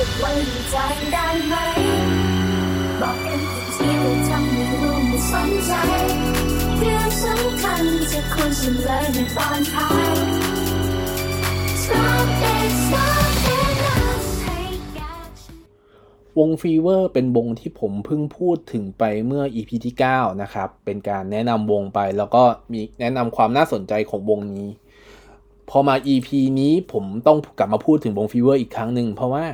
เก็บไว้ในใจได้ไหมบอกกันอีกทีแต่ทำให้รู้ไม่สนใจเรื่องสำคัญจะควรฉันเลยในตอนท้าย Stop it stop it now วงฟีเวอร์เป็นวงที่ผมเพิ่งพูดถึงไปเมื่อ EP ที่ 9 นะครับ เป็นการแนะนำวงไปแล้วก็มีแนะนำความน่าสนใจของวงนี้ พอมา EP นี้ผมต้องกลับมาพูดถึงวง Fever อีกครั้งหนึ่งเพราะว่า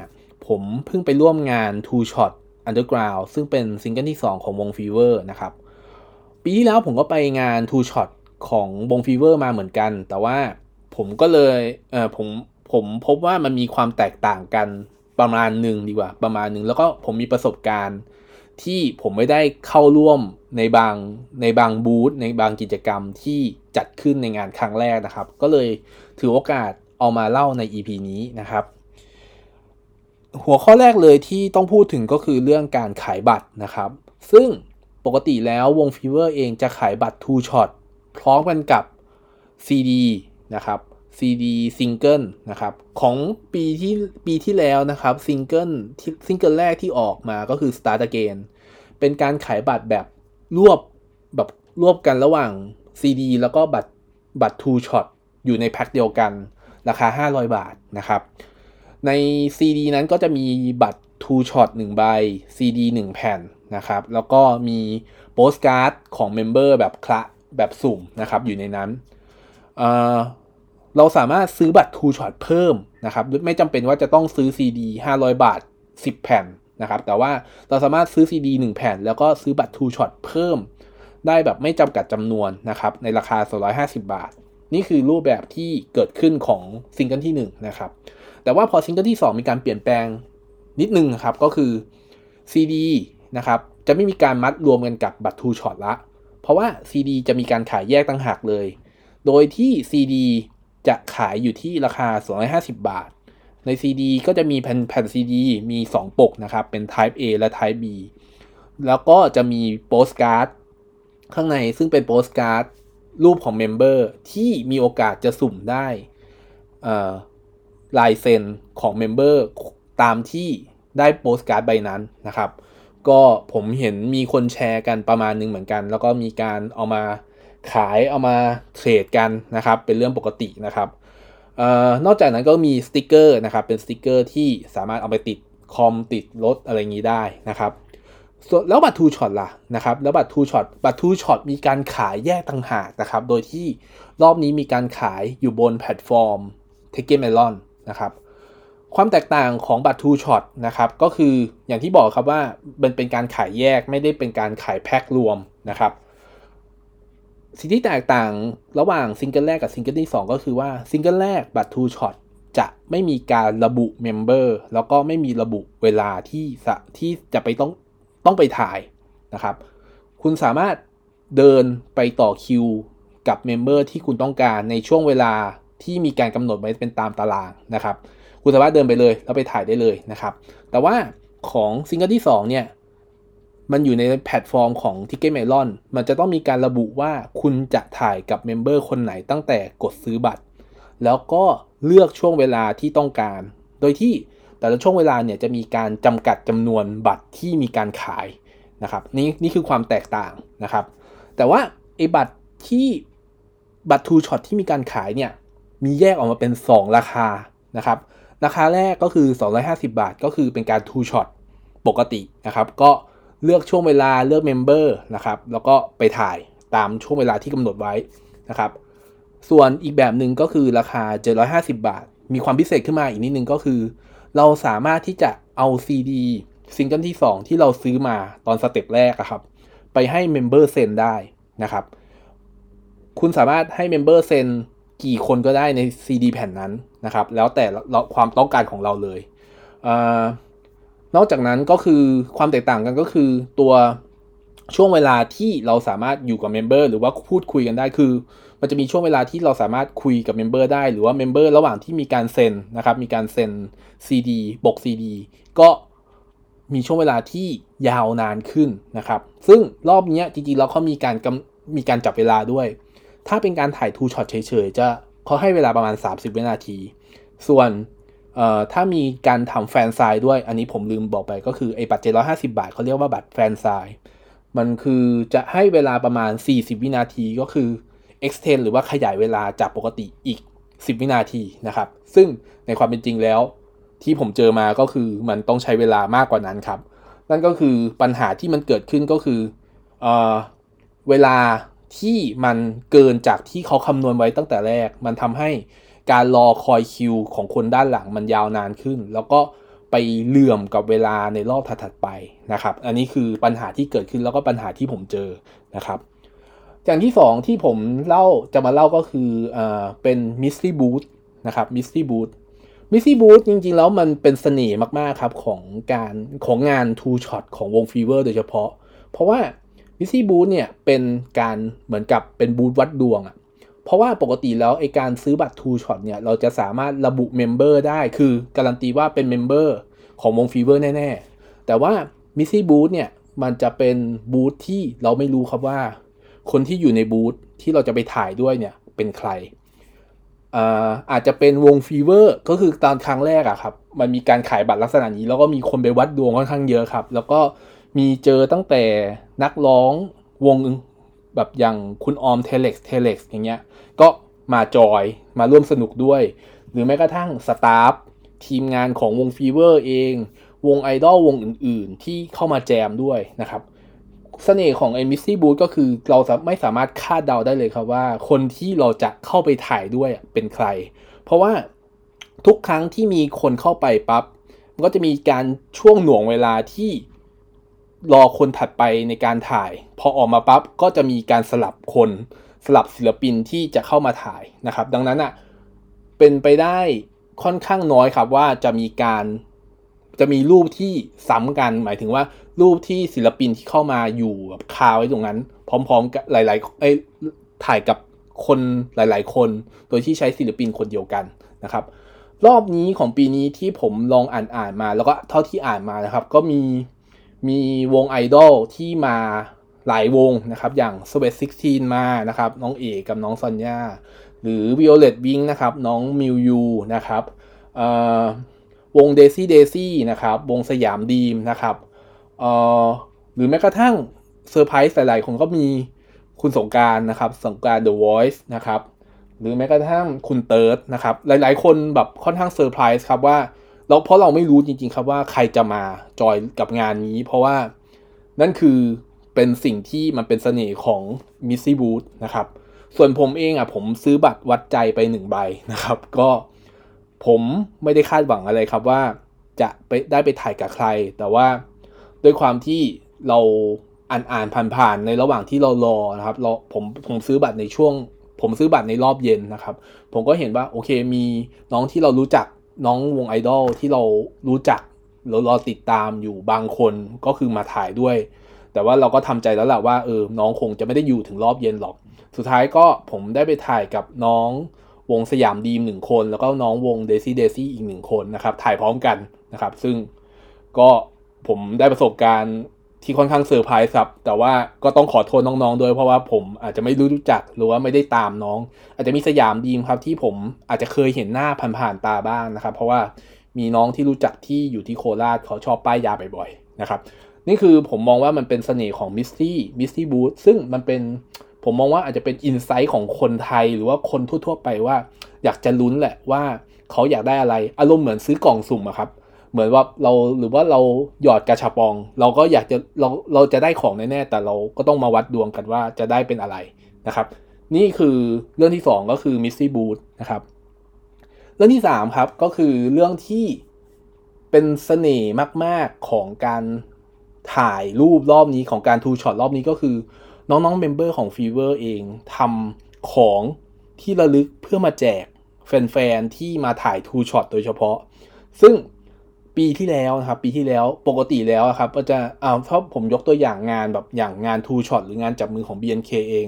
ผมเพิ่งไปร่วมงาน Two Shot Underground ซึ่งเป็นซิงเกิลที่ 2 ของวง Fever นะครับ ปีที่แล้วผมก็ไปงาน Two Shot ของวง Fever มาเหมือนกัน แต่ว่าผมก็เลยเออผมผมพบว่ามันมีความแตกต่างกันประมาณหนึ่งดีกว่า ประมาณหนึ่งแล้วก็ผมมีประสบการณ์ที่ผมไม่ได้เข้าร่วมในบางในบางบูธในบางกิจกรรมที่จัดขึ้นในงานครั้งแรกนะครับ ก็เลยถือโอกาสเอามาเล่าใน EP นี้นะครับ หัวข้อแรกเลยที่ต้องพูดถึงก็คือเรื่องการขายบัตรนะครับ ซึ่งปกติแล้ววง Fever เองจะขายบัตร Two Shot พร้อมกันกับ CD นะครับ CD ซิงเกิลนะครับของปีที่ปีที่แล้วนะครับซิงเกิลที่ซิงเกิลแรกที่ออกมาก็คือ Start Again เป็นการขายบัตรแบบรวบแบบรวบกันระหว่าง CD แล้วก็บัตรบัตร Two Shot อยู่ในแพ็คเดียวกัน ราคา 500 บาทนะครับ ใน CD นั้นก็จะมีบัตร Two Shot 1ใบ CD 1 แผ่นนะครับ แล้วก็มีโปสการ์ดของ member แบบคละแบบสุ่มนะครับอยู่ในนั้นเราสามารถซื้อบัตร Two Shot เพิ่มนะครับไม่จำเป็นว่าจะต้องซื้อ CD 500 บาท 10 แผ่นนะครับ แต่ว่าเราสามารถซื้อ CD 1 แผ่น แล้วก็ซื้อบัตร Two Shot เพิ่ม ได้แบบไม่จำกัดจำนวนนะครับ ในราคา 250 บาท นี่คือรูปแบบที่เกิดขึ้นของซิงเกิลที่ 1 นะครับ แต่ว่าพอซิงเกิลที่ 2 มีการเปลี่ยนแปลงนิดนึงครับก็คือ CD นะครับจะไม่มีการมัดรวมกันกับบัตร Two Shot ละ เพราะว่า CD จะมีการขายแยกตั้งหากเลย โดยที่ CD จะขายอยู่ที่ราคา 250 บาท ใน CD ก็จะมีแผ่นแผ่น CD มี 2 ปกนะครับเป็น Type A และ Type B แล้วก็จะมีโปสการ์ดข้างในซึ่งเป็นโปสการ์ดรูปของเมมเบอร์ที่มีโอกาสจะสุ่มได้อ่อ ลายเซ็นของเมมเบอร์ตามที่ได้โปสการ์ดใบนั้นนะครับ ก็ผมเห็นมีคนแชร์กันประมาณหนึงเหมือนกัน แล้วก็มีการเอามาขายเอามาเทรดกันนะครับ เป็นเรื่องปกตินะครับออนอกจากนั้นก็มีสติกเกอร์นะครับ เป็นสติกเกอร์ที่สามารถเอาไปติดคอมติดรถอะไรอย่างนี้ได้นะครับแล้วบัตร Two Shot ล่ะนะครับ แล้วบัตร Two Shot บัตร Two Shot มีการขายแยกต่างหากนะครับ โดยที่รอบนี้มีการขายอยู่บนแพลตฟอร์ม t e c h m e l o n นะครับความแตกต่างของบัตร Two Shot นะครับก็คืออย่างที่บอกครับว่ามันเป็นการขายแยกไม่ได้เป็นการขายแพ็ครวมนะครับสิ่งที่แตกต่างระหว่างซิงเกิลแรกกับซิงเกิลที่ 2 ก็คือว่าซิงเกิลแรกบัตร Two Shot จะไม่มีการระบุเมมเบอร์แล้วก็ไม่มีระบุเวลาที่ที่จะไปต้องต้องไปถ่ายนะครับ คุณสามารถเดินไปต่อคิวกับเมมเบอร์ที่คุณต้องการในช่วงเวลา ที่มีการกำหนดไว้เป็นตามตารางนะครับ คุณสามารถเดินไปเลยแล้วไปถ่ายได้เลยนะครับ แต่ว่าของซิงเกิลที่2เนี่ยมันอยู่ในแพลตฟอร์มของ Ticketmelon มันจะต้องมีการระบุว่าคุณจะถ่ายกับเมมเบอร์คนไหนตั้งแต่กดซื้อบัตร แล้วก็เลือกช่วงเวลาที่ต้องการ โดยที่แต่ละช่วงเวลาเนี่ยจะมีการจำกัดจำนวนบัตรที่มีการขายนะครับนี่นี่คือความแตกต่างนะครับ แต่ว่าไอ้บัตรที่บัตร Two Shot ที่มีการขายเนี่ย มีแยกออกมาเป็น 2 ราคานะครับ ราคาแรกก็คือ 250 บาท ก็คือเป็นการ Two Shot ปกตินะครับ ก็เลือกช่วงเวลาเลือกเมมเบอร์นะครับ แล้วก็ไปถ่ายตามช่วงเวลาที่กำหนดไว้นะครับ ส่วนอีกแบบหนึ่งก็คือราคา 750 บาท มีความพิเศษขึ้นมาอีกนิดนึงก็คือ เราสามารถที่จะเอา CD ซิงเกิลที่ 2 ที่เราซื้อมาตอนสเต็ปแรกครับ ไปให้เมมเบอร์เซ็นได้นะครับ คุณสามารถให้เมมเบอร์เซ็น กี่คนก็ได้ใน CD แผ่นนั้นนะครับ แล้วแต่เราความต้องการของเราเลยเอนอกจากนั้นก็คือความแตกต่างกันก็คือตัวช่วงเวลาที่เราสามารถอยู่กับเมมเบอร์หรือว่าพูดคุยกันได้คือ มันจะมีช่วงเวลาที่เราสามารถคุยกับเมมเบอร์ได้หรือว่าเมมเบอร์ระหว่างที่มีการเซ็นนะครับมีการเซ็น CD ปก CD ก็มีช่วงเวลาที่ยาวนานขึ้นนะครับ ซึ่งรอบนี้จริงๆแล้วเขามีการมีการจับเวลาด้วย ถ้าเป็นการถ่ายทูช็อตเฉยๆ จะเขาให้เวลาประมาณ 30 วินาที ส่วนถ้ามีการทำแฟนไซน์ด้วย อันนี้ผมลืมบอกไปก็คือไอ้บัตร750 บาทเขาเรียกว่าบัตรแฟนไซน์มันคือจะให้เวลาประมาณ 40 วินาทีก็คือ extend หรือว่าขยายเวลาจากปกติอีก 10 วินาทีนะครับ ซึ่งในความเป็นจริงแล้ว ที่ผมเจอมาก็คือมันต้องใช้เวลามากกว่านั้นครับ นั่นก็คือปัญหาที่มันเกิดขึ้นก็คือเอเวลา ที่มันเกินจากที่เขาคำนวณไว้ตั้งแต่แรก มันทำให้การรอคอยคิวของคนด้านหลังมันยาวนานขึ้น แล้วก็ไปเหลื่อมกับเวลาในรอบถัดๆไปนะครับ อันนี้คือปัญหาที่เกิดขึ้นแล้วก็ปัญหาที่ผมเจอนะครับ อย่างที่สองที่ผมเล่าจะมาเล่าก็คือเอ่อเป็น Mystery บูธนะครับ Mystery บูธ Mystery บูธจริงๆ แล้วมันเป็นเสน่ห์มากๆครับของการของงาน Two Shot ของวง Fever โดยเฉพาะ เพราะว่า Mystery บูธเนี่ยเป็นการเหมือนกับเป็นบูธวัดดวงอะ่ะเพราะว่าปกติแล้วไอการซื้อบัตร Two Shot เนี่ยเราจะสามารถระบุเมมเบอร์ได้คือการันตีว่าเป็นเมมเบอร์ของวง Fever แน่ ๆ แต่ว่า Mystery บูธเนี่ยมันจะเป็นบูธที่เราไม่รู้ครับว่า คนที่อยู่ในบูธที่เราจะไปถ่ายด้วยเนี่ยเป็นใครอาอาจจะเป็นวง Fever ก็คือตอนครั้งแรกอะครับ มันมีการขายบัตรลักษณะนี้ แล้วก็มีคนไปวัดดวงค่อนข้างเยอะครับ แล้วก็ มีเจอตั้งแต่นักร้องวงแบบอย่างคุณออม Telex Telexs อย่างเงี้ย ก็มาจอยมาร่วมสนุกด้วย หรือแม้กระทั่งสตาฟทีมงานของวงฟีเวอร์เอง วงไอดอลวงอื่น ๆ ที่เข้ามาแจมด้วยนะครับเสน่ห์ของไอ้มิสซี่บูธก็คือเราไม่สามารถคาดเดาได้เลยครับว่า คนที่เราจะเข้าไปถ่ายด้วยเป็นใคร เพราะว่าทุกครั้งที่มีคนเข้าไปปับ๊บมันก็จะมีการช่วงหน่วงเวลาที่ รอคนถัดไปในการถ่าย พอออกมาปั๊บก็จะมีการสลับคนสลับศิลปินที่จะเข้ามาถ่ายนะครับ ดังนั้นอะเป็นไปได้ค่อนข้างน้อยครับว่าจะมีการจะมีรูปที่ซ้ำกัน หมายถึงว่ารูปที่ศิลปินที่เข้ามาอยู่แบบคาไว้ตรงนั้น พร้อมๆกับหลายๆเอ้ถ่ายกับคนหลาย ๆ คน โดยที่ใช้ศิลปินคนเดียวกันนะครับ รอบนี้ของปีนี้ที่ผมลองอ่านอ่านมา แล้วก็เท่าที่อ่านมานะครับ ก็มี มีวงไอดอลที่มาหลายวงนะครับ อย่าง Sweat16 มานะครับ น้องเอกกับน้องซอนยาหรือ Violet Wing นะครับ น้องมิวยูนะครับวง Daisy Daisy นะครับ วง Siam Dream นะครับหรือแม้กระทั่งเซอร์ไพรส์หลายๆคนก็มีคุณสงกรานต์นะครับ สงกรานต์ The Voice นะครับ หรือแม้กระทั่งคุณเติร์ดนะครับ หลายๆ คนแบบค่อนข้างเซอร์ไพรส์ครับว่า เราเพราะเราไม่รู้จริง ๆ ครับว่าใครจะมาจอยกับงานนี้ เพราะว่านั่นคือเป็นสิ่งที่มันเป็นเสน่ห์ของมิสซี่บูธนะครับส่วนผมเองอะผมซื้อบัตรวัดใจไปหนึ่งใบนะครับ ก็ผมไม่ได้คาดหวังอะไรครับว่าจะไปได้ไปถ่ายกับใคร แต่ว่าด้วยความที่เราอ่านอ่านผ่านๆในระหว่างที่เรารอนะครับเราผมผมซื้อบัตรในช่วง ผมซื้อบัตรในรอบเย็นนะครับ ผมก็เห็นว่าโอเคมีน้องที่เรารู้จัก น้องวงไอดอลที่เรารู้จักเรารอติดตามอยู่บางคนก็คือมาถ่ายด้วย แต่ว่าเราก็ทำใจแล้วแหละว่าเออน้องคงจะไม่ได้อยู่ถึงรอบเย็นหรอก สุดท้ายก็ผมได้ไปถ่ายกับน้องวง Siam Dream หนึ่งคน แล้วก็น้องวง Daisy Daisy อีกหนึ่งคนนะครับ ถ่ายพร้อมกันนะครับ ซึ่งก็ผมได้ประสบการณ์ ที่ค่อนข้างเซอร์ไพรส์ครับ แต่ว่าก็ต้องขอโทษน้องๆด้วยเพราะว่าผมอาจจะไม่รู้จักหรือว่าไม่ได้ตามน้อง อาจจะมีสยามดีมครับที่ผมอาจจะเคยเห็นหน้าผ่านๆตาบ้างนะครับ เพราะว่ามีน้องที่รู้จักที่อยู่ที่โคราชเขาชอบป้ายยาบ่อยๆนะครับนี่คือผมมองว่ามันเป็นเสน่ห์ของมิสซี่มิสซี่บูธซึ่งมันเป็นผมมองว่าอาจจะเป็นอินไซต์ของคนไทยหรือว่าคนทั่วๆไปว่า อยากจะลุ้นแหละว่าเขาอยากได้อะไรอารมณ์เหมือนซื้อกล่องสุ่มอะครับ เหมือนว่าเราหรือว่าเราหยอดกระชับปอง เราก็อยากจะเราเราจะได้ของแน่ๆแต่เราก็ต้องมาวัดดวงกันว่าจะได้เป็นอะไรนะครับ นี่คือเรื่องที่ 2 ก็คือ Mystery บูธนะครับเรื่องที่3ครับก็คือเรื่องที่เป็นเสน่ห์มาก ๆของการถ่ายรูปรอบนี้ของการ Two Shot รอบนี้ก็คือน้องๆเมมเบอร์ของ Fever เองทำของที่ระลึกเพื่อมาแจกแฟนๆที่มาถ่าย Two Shot โดยเฉพาะ ซึ่ง ปีที่แล้วนะครับปีที่แล้วปกติแล้วครับก็จะอ่าถ้าผมยกตัวอย่างงานแบบอย่างงาน two shot หรืองานจับมือของ BNK เอง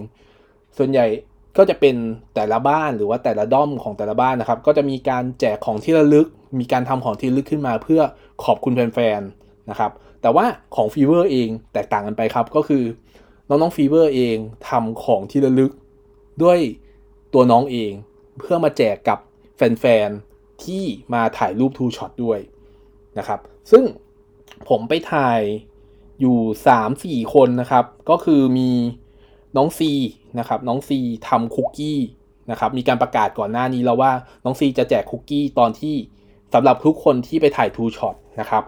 ส่วนใหญ่ก็จะเป็นแต่ละบ้านหรือว่าแต่ละด้อมของแต่ละบ้านนะครับ ก็จะมีการแจกของที่ระลึก มีการทำของที่ระลึกขึ้นมาเพื่อขอบคุณแฟนๆนะครับ แต่ว่าของ Fever เองแตกต่างกันไปครับก็คือ น้องๆ Fever เองทำของที่ระลึกด้วยตัวน้องเอง เพื่อมาแจกกับแฟนๆที่มาถ่ายรูป two shot ด้วย นะครับ ซึ่งผมไปถ่ายอยู่สามสี่คนนะครับ ก็คือมีน้องซีนะครับ น้องซีทำคุกกี้นะครับ มีการประกาศก่อนหน้านี้แล้วว่าน้องซีจะแจกคุกกี้ตอนที่สำหรับทุกคนที่ไปถ่าย two shot นะครับ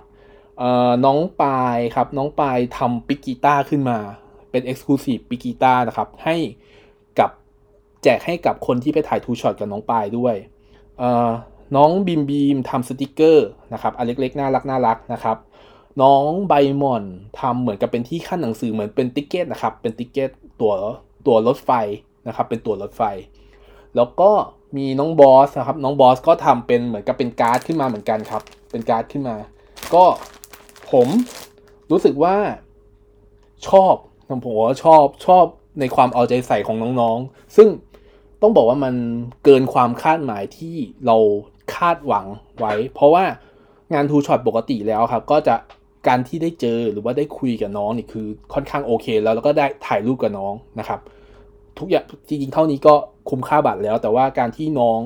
น้องปายครับ น้องปายทำปิ๊กกีตาร์ขึ้นมา เป็น Exclusive ปิ๊กกีตาร์นะครับ ให้กับแจกให้กับคนที่ไปถ่าย two shot กับน้องปายด้วย น้องบีมบีมทำสติกเกอร์นะครับอันเล็กๆน่ารักน่ารักนะครับ น้องใบหม่อนทำเหมือนกับเป็นที่ขั้นหนังสือเหมือนเป็น ticket นะครับเป็น ticket ตัวตัวรถไฟนะครับเป็นตัวรถไฟ แล้วก็มีน้องบอสนะครับน้องบอสก็ทำเป็นเหมือนกับเป็นการ์ดขึ้นมาเหมือนกันครับ เป็นการ์ดขึ้นมา ก็ผมรู้สึกว่าชอบผมว่าชอบชอบในความเอาใจใส่ของน้องๆ ซึ่งต้องบอกว่ามันเกินความคาดหมายที่เรา คาดหวังไว้ เพราะว่างานทูช็อตปกติแล้วครับ ก็จะการที่ได้เจอหรือว่าได้คุยกับน้องนี่คือค่อนข้างโอเค แล้วแล้วก็ได้ถ่ายรูปกับน้องนะครับ ทุกอย่างจริงๆเท่านี้ก็คุ้มค่าบัตรแล้ว แต่ว่าการที่น้อง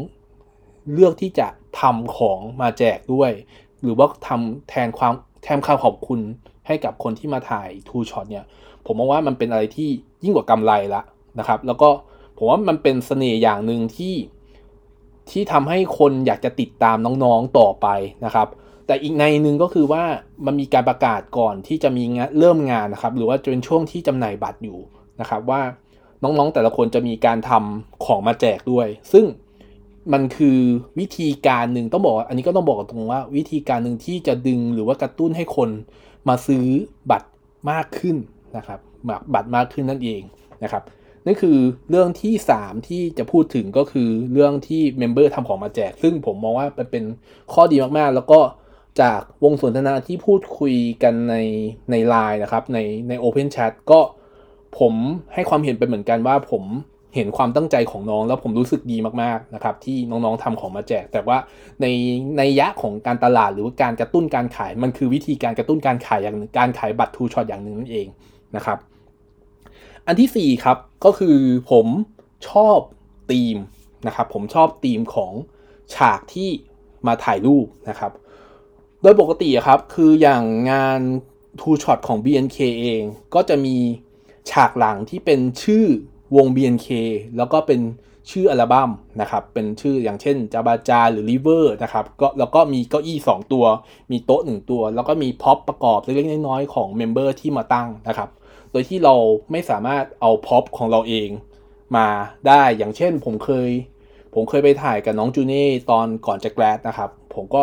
เลือกที่จะทำของมาแจกด้วย หรือว่าทำแทนความแทนคำขอบคุณให้กับคนที่มาถ่ายทูช็อตเนี่ยผมมองว่ามันเป็นอะไรที่ยิ่งกว่ากำไรละนะครับ แล้วก็ผมว่ามันเป็นเสน่ห์อย่างหนึ่งที่ ที่ทำให้คนอยากจะติดตามน้องๆต่อไปนะครับ แต่อีกในหนึ่งก็คือว่ามันมีการประกาศก่อนที่จะมีงานเริ่มงานนะครับ หรือว่าจนช่วงที่จำหน่ายบัตรอยู่นะครับว่าน้องๆแต่ละคนจะมีการทำของมาแจกด้วย ซึ่งมันคือวิธีการหนึ่งต้องบอก อันนี้ก็ต้องบอกตรงว่า วิธีการหนึ่งที่จะดึงหรือว่ากระตุ้นให้คนมาซื้อบัตรมากขึ้นนะครับบัตรมากขึ้นนั่นเองนะครับ นั่นคือเรื่องที่ 3 ที่จะพูดถึงก็คือเรื่องที่เมมเบอร์ทำของมาแจก ซึ่งผมมองว่ามันเป็นข้อดีมากๆ แล้วก็จากวงสนทนาที่พูดคุยกันในในไลน์นะครับในใน Open Chat ก็ผมให้ความเห็นเป็นเหมือนกันว่าผมเห็นความตั้งใจของน้องแล้วผมรู้สึกดีมากๆนะครับที่น้องๆทำของมาแจก แต่ว่าในในยะของการตลาดหรือว่าการกระตุ้นการขายมันคือวิธีการกระตุ้นการขายอย่างการขายบัตรทูช็อตอย่างหนึ่งนั่นเองนะครับ อันที่ 4 ครับ ก็คือผมชอบธีมนะครับ ผมชอบธีมของฉากที่มาถ่ายรูปนะครับ โดยปกติครับ คืออย่างงาน two shot ของ BNK เอง ก็จะมีฉากหลังที่เป็นชื่อวง BNK แล้วก็เป็นชื่ออัลบั้มนะครับ เป็นชื่ออย่างเช่น Jabaja หรือ River นะครับก็แล้วก็มีเก้าอี้ 2 ตัว มีโต๊ะ 1 ตัว แล้วก็มีพ็อปประกอบเล็กๆน้อยๆของ member ที่มาตั้งนะครับ โดยที่เราไม่สามารถเอาพ็อปของเราเองมาได้อย่างเช่นผมเคย ผมเคยไปถ่ายกับน้องจูเน่ตอนก่อนจะ grad นะครับ ผมก็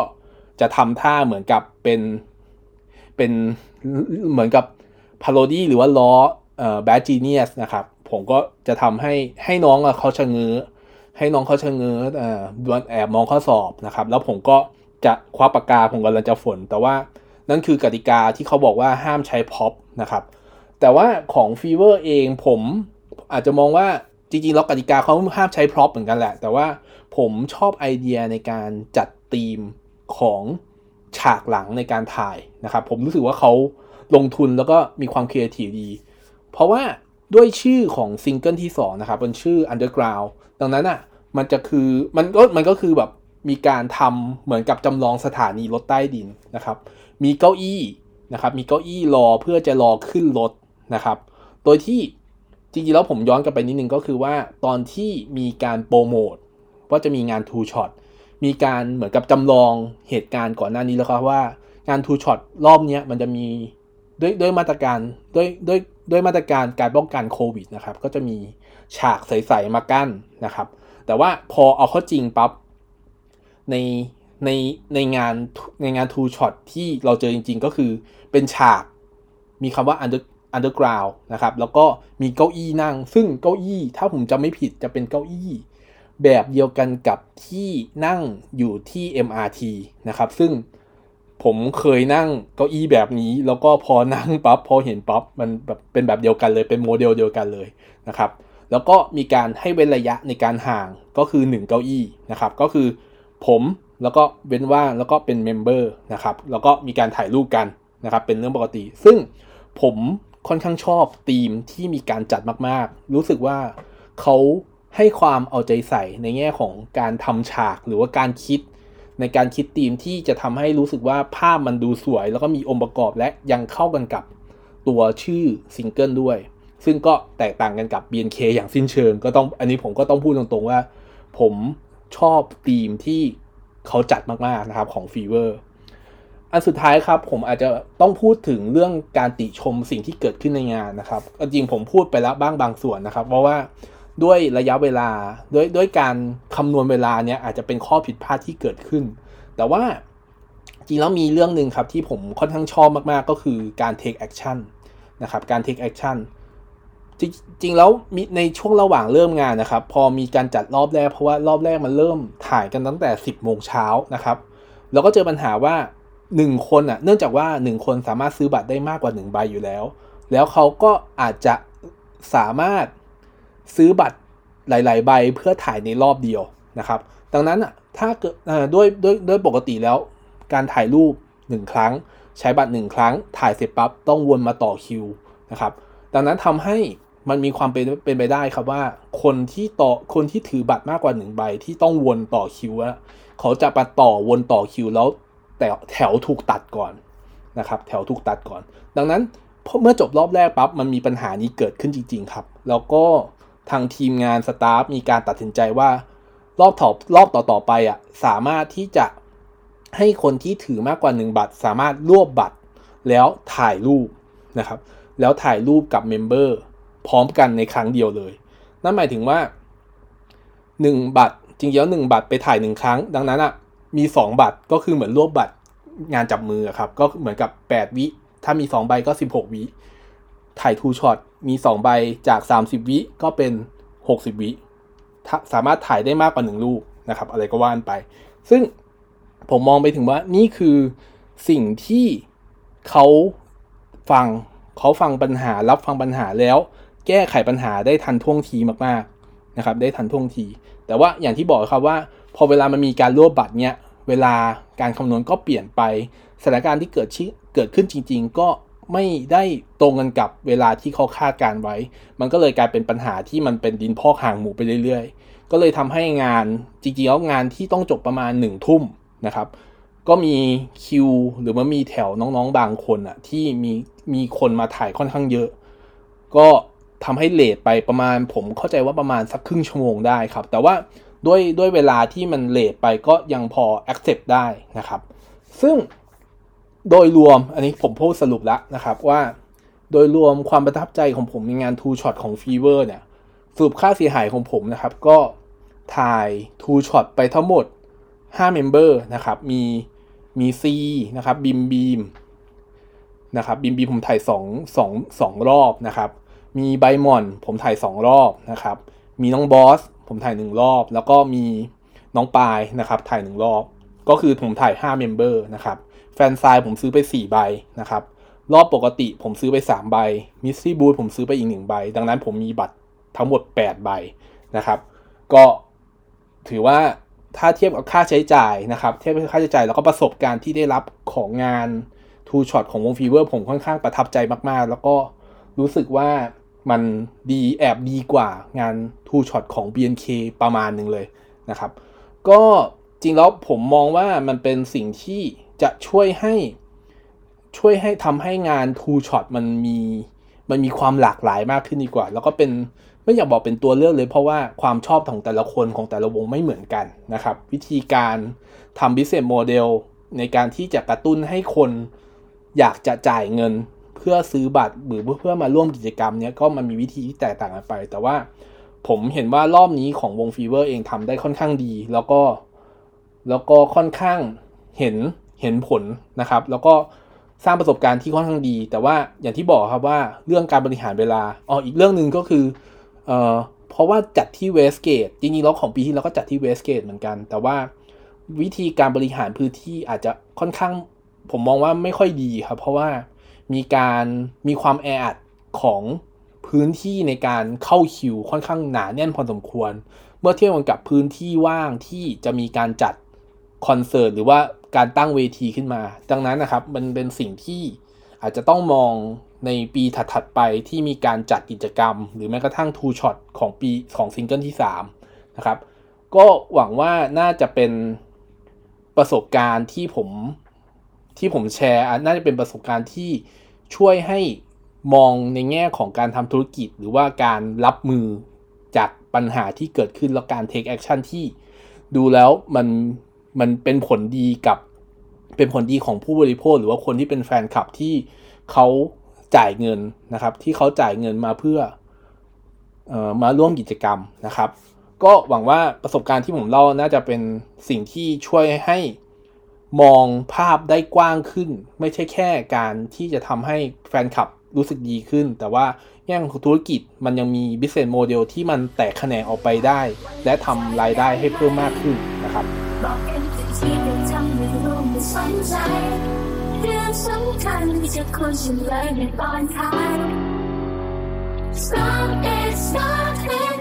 จะทำท่าเหมือนกับเป็นเป็นเหมือนกับ parody หรือว่าล้อเอ่อ Bad Genius นะครับ ผมก็จะทำให้ให้น้องเขาชะเง้อให้น้องเขาชะเง้อเอ่อดวนแอบมองข้อสอบนะครับ แล้วผมก็จะคว้าปากกาผมกำลังจะฝน แต่ว่านั่นคือกติกาที่เขาบอกว่าห้ามใช้พ็อปนะครับ แต่ว่าของ Fever เองผมอาจจะมองว่าจริงๆแล้วกติกาเขาห้ามใช้ prop เหมือนกันแหละ แต่ว่าผมชอบไอเดียในการจัดธีมของฉากหลังในการถ่ายนะครับ ผมรู้สึกว่าเขาลงทุนแล้วก็มีความครีเอทีฟดี เพราะว่าด้วยชื่อของซิงเกิลที่ 2 นะครับเป็นชื่อ Underground ดังนั้นอะมันจะคือมันก็มันก็คือแบบมีการทำเหมือนกับจำลองสถานีรถใต้ดินนะครับ มีเก้าอี้นะครับ มีเก้าอี้รอเพื่อจะรอขึ้นรถ นะครับ โดยที่จริงๆแล้วผมย้อนกลับไปนิดนึงก็คือว่าตอนที่มีการโปรโมทว่าจะมีงาน two shot มีการเหมือนกับจำลองเหตุการณ์ก่อนหน้านี้แล้วครับว่างาน two shot รอบนี้มันจะมีด้วยด้วยมาตรการด้วยด้วยด้วยมาตรการการป้องกันโควิดนะครับ ก็จะมีฉากใสๆมากั้นนะครับ แต่ว่าพอเอาเข้าจริงปั๊บในในในงานในงาน two shot ที่เราเจอจริง ๆ ก็คือเป็นฉากมีคำว่า under underground นะครับ แล้วก็มีเก้าอี้นั่ง ซึ่งเก้าอี้ถ้าผมจำไม่ผิดจะเป็นเก้าอี้แบบเดียวกันกับที่นั่งอยู่ที่ MRT นะครับ ซึ่งผมเคยนั่งเก้าอี้แบบนี้ แล้วก็พอนั่งปับ๊บพอเห็นปับ๊บมันแบบเป็นแบบเดียวกันเลยเป็นโมเดลเดียวกันเลยนะครับ แล้วก็มีการให้เว้นระยะในการห่างก็คือ 1 เก้าอี้นะครับ ก็คือผมแล้วก็เว้นว่างแล้วก็เป็น member นะครับแล้วก็มีการถ่ายรูปกันนะครับ เป็นเรื่องปกติ ซึ่งผม ค่อนข้างชอบธีมที่มีการจัดมากๆ รู้สึกว่าเขาให้ความเอาใจใส่ในแง่ของการทำฉากหรือว่าการคิด ในการคิดธีมที่จะทำให้รู้สึกว่าภาพมันดูสวย แล้วก็มีองค์ประกอบและยังเข้ากันกับตัวชื่อซิงเกิลด้วย ซึ่งก็แตกต่างกันกับ BNK อย่างสิ้นเชิง ก็ต้องอันนี้ผมก็ต้องพูดตรงๆว่า ผมชอบธีมที่เขาจัดมากๆนะครับของฟีเวอร์ อันสุดท้ายครับผมอาจจะต้องพูดถึงเรื่องการติชมสิ่งที่เกิดขึ้นในงานนะครับจริงผมพูดไปแล้วบ้างบางส่วนนะครับ เพราะว่าด้วยระยะเวลาด้วยด้วยการคำนวณเวลาเนี้ยอาจจะเป็นข้อผิดพลาดที่เกิดขึ้น แต่ว่าจริงแล้วมีเรื่องหนึ่งครับที่ผมค่อนข้างชอบมากๆก็คือการ take action นะครับการ take action จริงๆแล้วในช่วงระหว่างเริ่มงานนะครับ พอมีการจัดรอบแรกเพราะว่ารอบแรกมันเริ่มถ่ายกันตั้งแต่ 10โมงเช้านะครับ แล้วก็เจอปัญหาว่า 1คนอะ เนื่องจากว่า1คนสามารถซื้อบัตรได้มากกว่า1ใบอยู่แล้ว แล้วเขาก็อาจจะสามารถซื้อบัตรหลาย ๆ ใบเพื่อถ่ายในรอบเดียวนะครับ ดังนั้นอะถ้าเกิดด้วยด้วยด้วยปกติแล้ว การถ่ายรูป 1 ครั้ง ใช้บัตร 1 ครั้ง ถ่ายเสร็จปั๊บต้องวนมาต่อคิวนะครับ ดังนั้นทำให้มันมีความเป็นเป็นไปได้ครับว่า คนที่ต่อคนที่ถือบัตรมากกว่า1ใบที่ต้องวนต่อคิวอะเขาจะมาต่อวนต่อคิวแล้ว แต่แถวถูกตัดก่อนนะครับแถวถูกตัดก่อน ดังนั้นเมื่อจบรอบแรกปั๊บมันมีปัญหานี้เกิดขึ้นจริง ๆ ครับ แล้วก็ทางทีมงานสตาฟมีการตัดสินใจว่ารอบถอบรอบต่อๆไปอะสามารถที่จะให้คนที่ถือมากกว่า 1 บัตร สามารถรวบบัตรแล้วถ่ายรูปนะครับ แล้วถ่ายรูปกับ member พร้อมกันในครั้งเดียวเลย นั่นหมายถึงว่า 1 บัตรจริงๆแล้ว1บัตรไปถ่าย 1 ครั้ง ดังนั้นอะ มี 2 บัตรก็คือเหมือนรวบบัตรงานจับมือครับ ก็เหมือนกับ 8 วิ ถ้ามี 2 ใบก็ 16 วิถ่าย two shot มี 2 ใบจาก 30 วิก็เป็น 60 วิสามารถถ่ายได้มากกว่า1รูปนะครับ อะไรก็ว่านไป ซึ่งผมมองไปถึงว่านี่คือสิ่งที่เขาฟังเขาฟังปัญหารับฟังปัญหาแล้ว แก้ไขปัญหาได้ทันท่วงทีมากๆนะครับ ได้ทันท่วงที แต่ว่าอย่างที่บอกครับว่า พอเวลามันมีการรวบบัตรเนี้ยเวลาการคำนวณก็เปลี่ยนไปสถานการณ์ที่เกิดเกิดขึ้นจริง ๆ ก็ไม่ได้ตรงกันกับเวลาที่เขาคาดการไว้ มันก็เลยกลายเป็นปัญหาที่มันเป็นดินพอกห่างหมูไปเรื่อยๆ ก็เลยทำให้งานจริงๆแล้วงานที่ต้องจบประมาณ1นึ่ทุ่มนะครับ ก็มีคิวหรือว่ามีแถวน้องๆบางคนอะที่มีมีคนมาถ่ายค่อนข้างเยอะ ก็ ทำให้เลทไปประมาณผมเข้าใจว่าประมาณสักครึ่งชั่วโมงได้ครับ แต่ว่าด้วยด้วยเวลาที่มันเลทไปก็ยังพอ accept ได้นะครับ ซึ่งโดยรวมอันนี้ผมพูดสรุปแล้วนะครับว่าโดยรวมความประทับใจของผมในงาน Two Shot ของ Fever เนี่ยสรุปค่าเสียหายของผมนะครับ ก็ถ่าย Two Shot ไปทั้งหมด 5 Member นะครับ มีมี C นะครับบิมบีมนะครับบิมบีผมถ่าย2 2 2 รอบนะครับ มีไบมอนผมถ่าย 2 รอบนะครับ มีน้องบอส ผมถ่ายหนึ่งรอบ แล้วก็มีน้องปายนะครับถ่ายหนึ่งรอบ ก็คือผมถ่าย5 member นะครับ fansign ผมซื้อไป 4 ใบนะครับรอบปกติผมซื้อไป 3 ใบมิสซี่บูธผมซื้อไปอีก 1 ใบ ดังนั้นผมมีบัตรทั้งหมด 8 ใบนะครับ ก็ถือว่าถ้าเทียบกับค่าใช้จ่ายนะครับ เทียบกับค่าใช้จ่ายแล้วก็ประสบการณ์ที่ได้รับของงาน two shot ของวง Fever ผมค่อนข้างประทับใจมากๆ แล้วก็รู้สึกว่า มันดีแอบดีกว่างานทูช็อตของ BNK ประมาณหนึ่งเลยนะครับ ก็จริงแล้วผมมองว่ามันเป็นสิ่งที่จะช่วยให้ช่วยให้ทำให้งานทูช็อตมันมีมันมีความหลากหลายมากขึ้นดีกว่า แล้วก็เป็นไม่อยากบอกเป็นตัวเลือกเลย เพราะว่าความชอบของแต่ละคนของแต่ละวงไม่เหมือนกันนะครับ วิธีการทำ business model ในการที่จะกระตุ้นให้คนอยากจะจ่ายเงิน เพื่อซื้อบัตรหรือเพื่อมาร่วมกิจกรรมเนี้ยก็มันมีวิธีที่แตกต่างกันไป แต่ว่าผมเห็นว่ารอบนี้ของวง Fever เองทำได้ค่อนข้างดี แล้วก็แล้วก็ค่อนข้างเห็นเห็นผลนะครับ แล้วก็สร้างประสบการณ์ที่ค่อนข้างดี แต่ว่าอย่างที่บอกครับว่าเรื่องการบริหารเวลาอ๋ออีกเรื่องหนึ่งก็คือเอ่อเพราะว่าจัดที่ Westgate จริงๆแล้วของปีที่แล้วก็จัดที่ Westgate เหมือนกัน แต่ว่าวิธีการบริหารพื้นที่อาจจะค่อนข้างผมมองว่าไม่ค่อยดีครับ เพราะว่า มีการมีความแออัดของพื้นที่ในการเข้าคิวค่อนข้างหนาแน่นพอสมควร เมื่อเทียบกับพื้นที่ว่างที่จะมีการจัดคอนเสิร์ตหรือว่าการตั้งเวทีขึ้นมา ดังนั้นนะครับมันเป็นสิ่งที่อาจจะต้องมองในปีถัดๆไปที่มีการจัดกิจกรรม หรือแม้กระทั่งทูช็อตของปีของซิงเกิลที่3นะครับก็หวังว่าน่าจะเป็นปประสบการณ์ที่ผม ที่ผมแชร์น่าจะเป็นประสบการณ์ที่ช่วยให้มองในแง่ของการทำธุรกิจ หรือว่าการรับมือจากปัญหาที่เกิดขึ้น แล้วการ take action ที่ดูแล้วมันมันเป็นผลดีกับเป็นผลดีของผู้บริโภค หรือว่าคนที่เป็นแฟนคลับที่เขาจ่ายเงินนะครับ ที่เขาจ่ายเงินมาเพื่อเออมาร่วมกิจกรรมนะครับ ก็หวังว่าประสบการณ์ที่ผมเล่าน่าจะเป็นสิ่งที่ช่วยให้ มองภาพได้กว้างขึ้น ไม่ใช่แค่การที่จะทำให้แฟนคลับรู้สึกดีขึ้น แต่ว่าแง่ของธุรกิจมันยังมี business model ที่มันแตกแขนงออกไปได้ และทำรายได้ให้เพิ่มมากขึ้นนะครับเรื่องสำคัญจะควรเลยในตอนท้าย Stop it, stop it